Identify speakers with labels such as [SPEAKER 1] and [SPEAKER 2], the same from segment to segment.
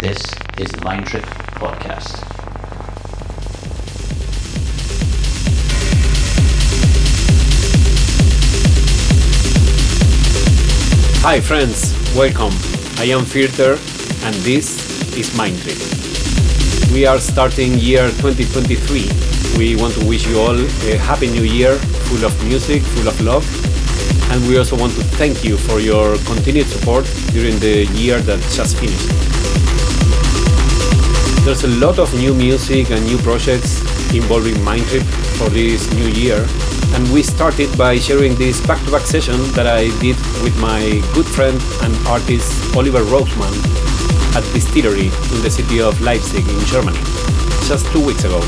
[SPEAKER 1] This is the Mind Trip Podcast.
[SPEAKER 2] Hi friends, welcome. I am Filter and this is Mind Trip. We are starting year 2023. We want to wish you all a happy new year, full of music, full of love. And we also want to thank you for your continued support during the year that just finished. There's a lot of new music and new projects involving Mindtrip for this new year, and we started by sharing this back-to-back session that I did with my good friend and artist Oliver Rosemann at Distillery in the city of Leipzig in Germany, just two weeks ago.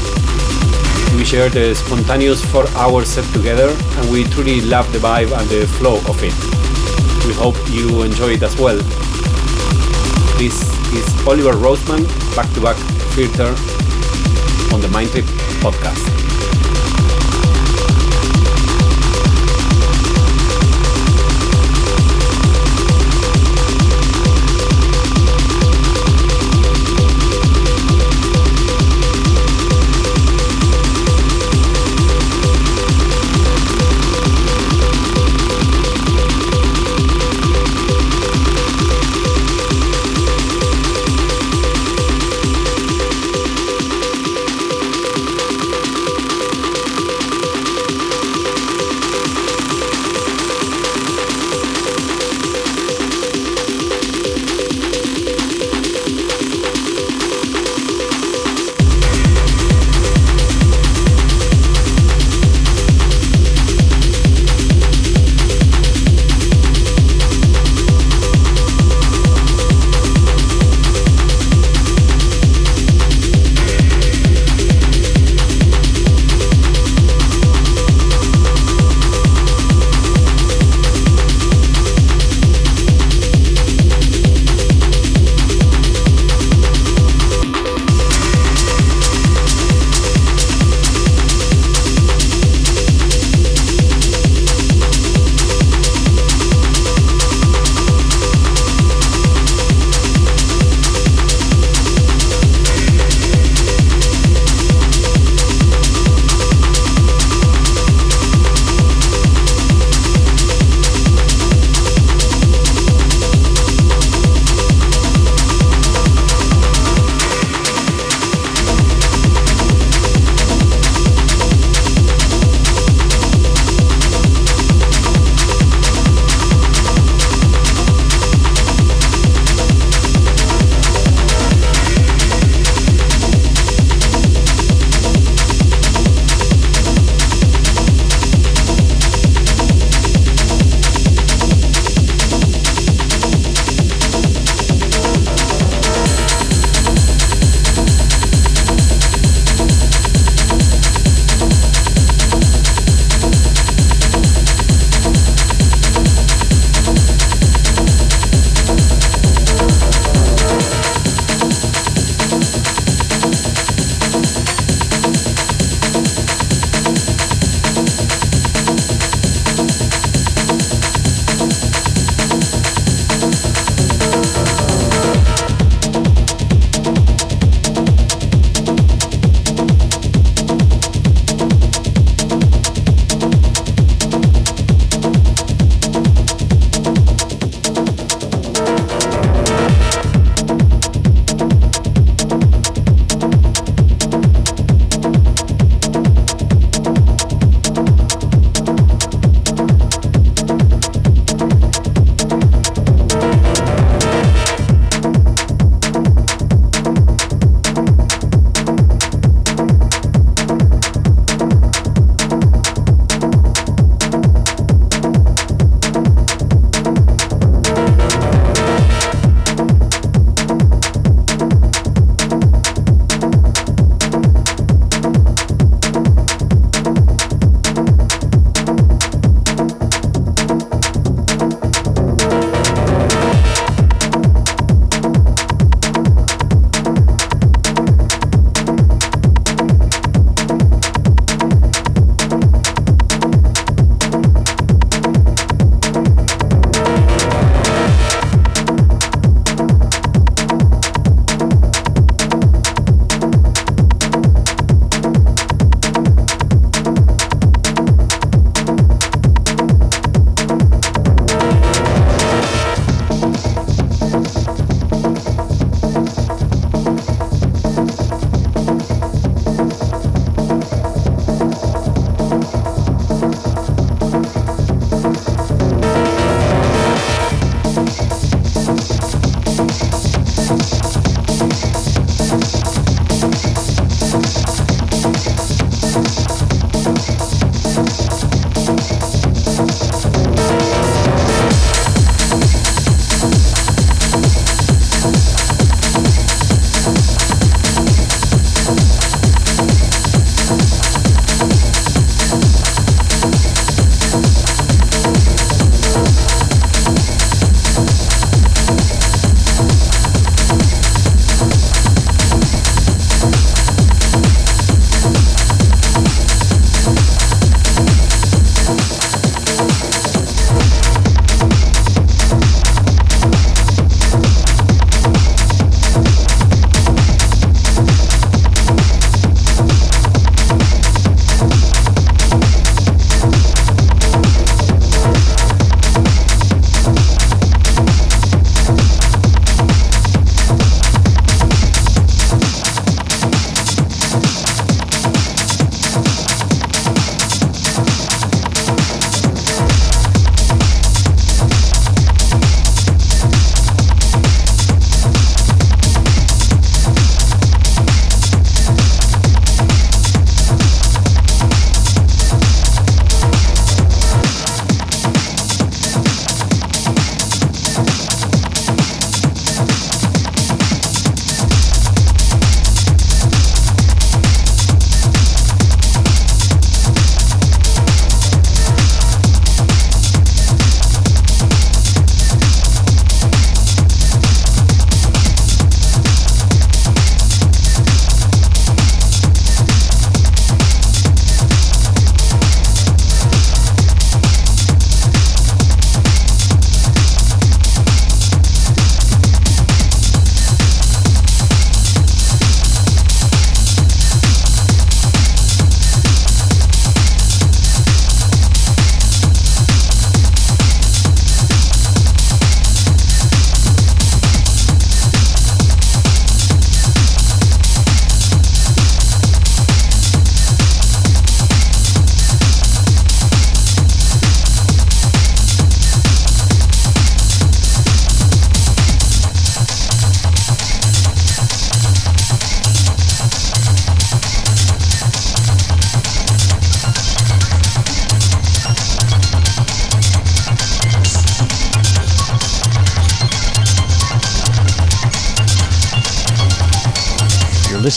[SPEAKER 2] We shared a spontaneous four-hour set together and we truly loved the vibe and the flow of it. We hope you enjoy it as well. This is Oliver Rosemann, back-to-back filter on the Mindtrip podcast.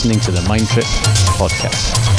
[SPEAKER 1] Listening to the Mind Trip podcast.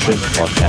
[SPEAKER 1] Mindtrip Podcast.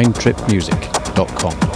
[SPEAKER 1] mindtripmusic.com.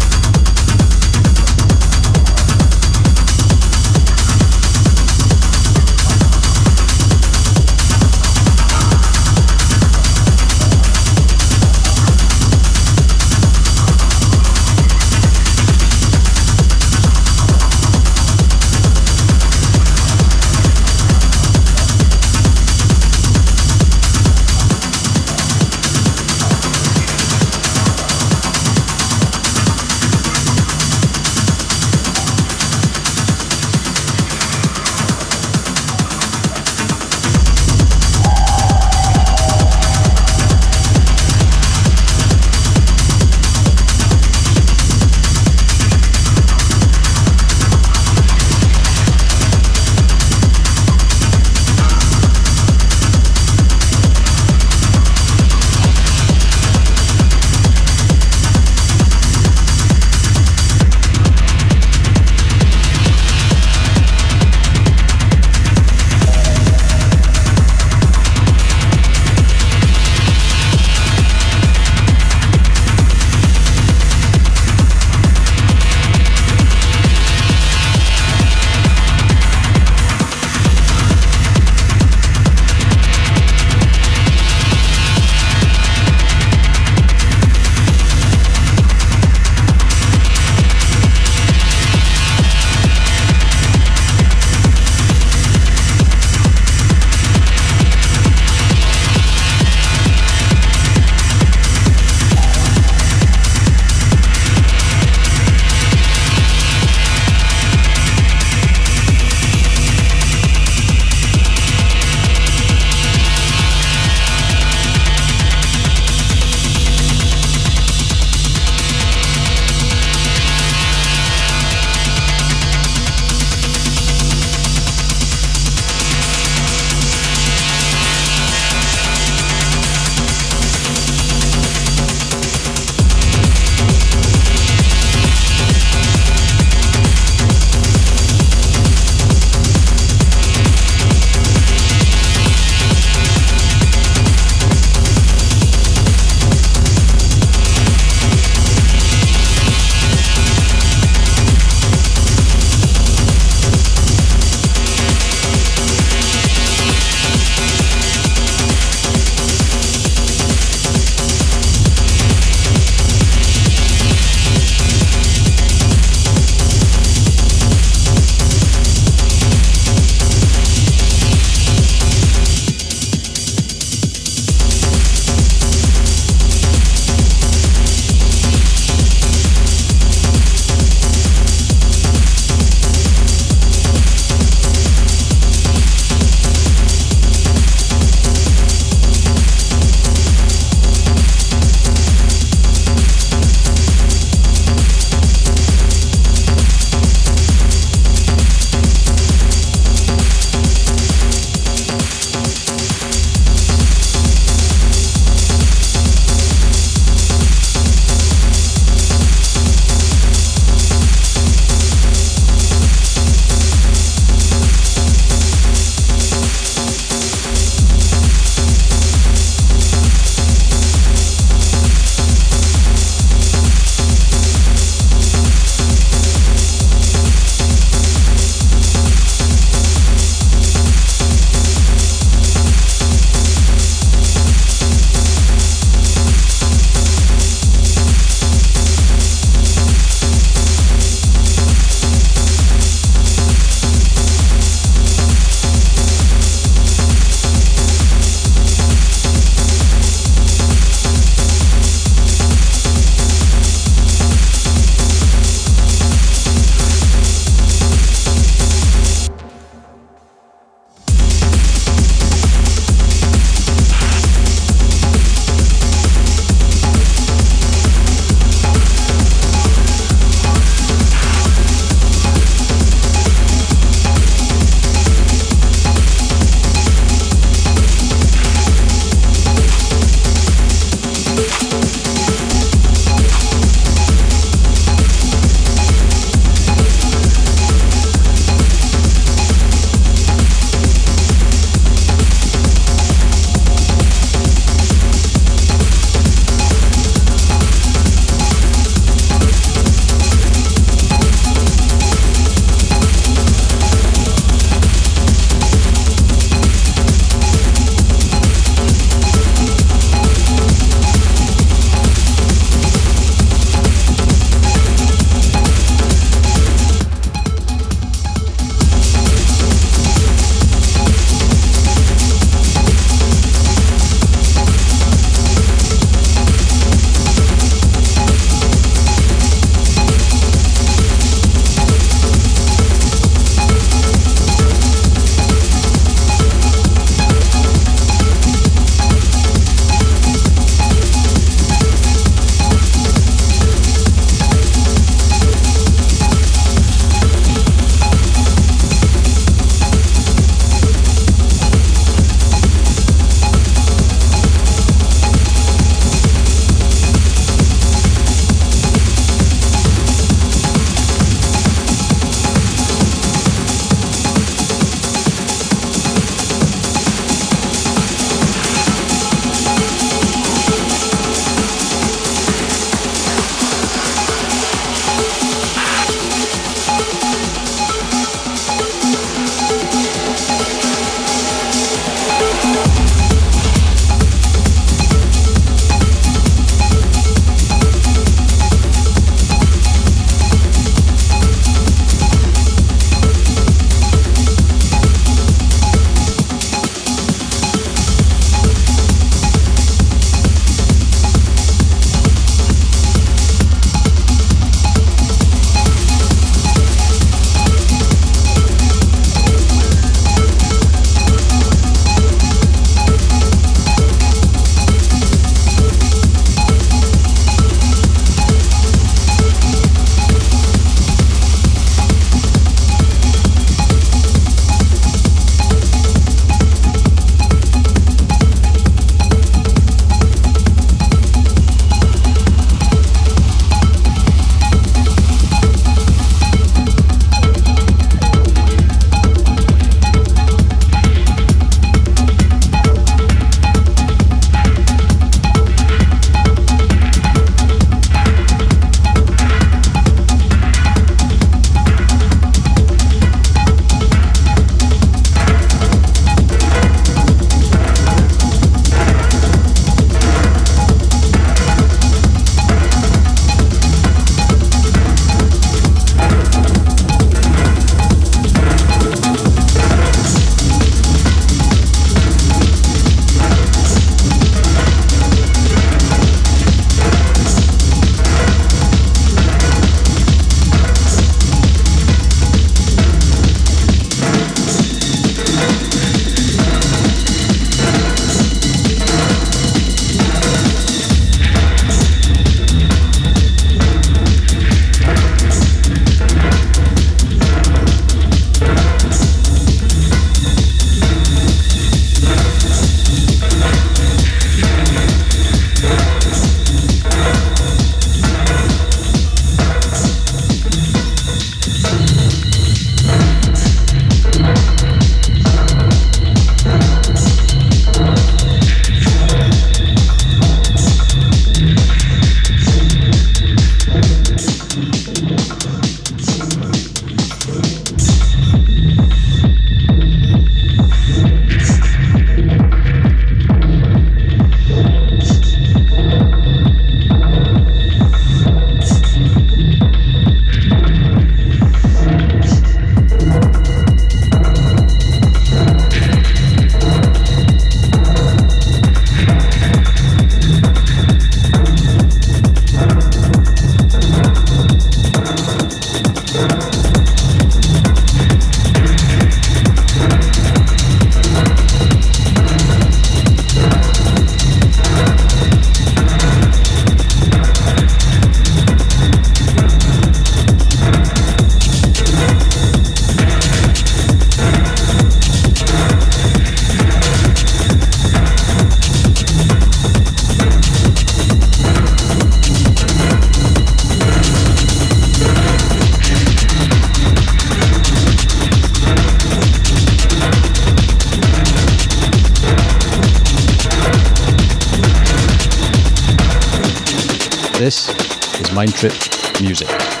[SPEAKER 1] Mind Trip Music.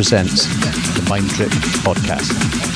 [SPEAKER 1] Presents the Mind Trip Podcast.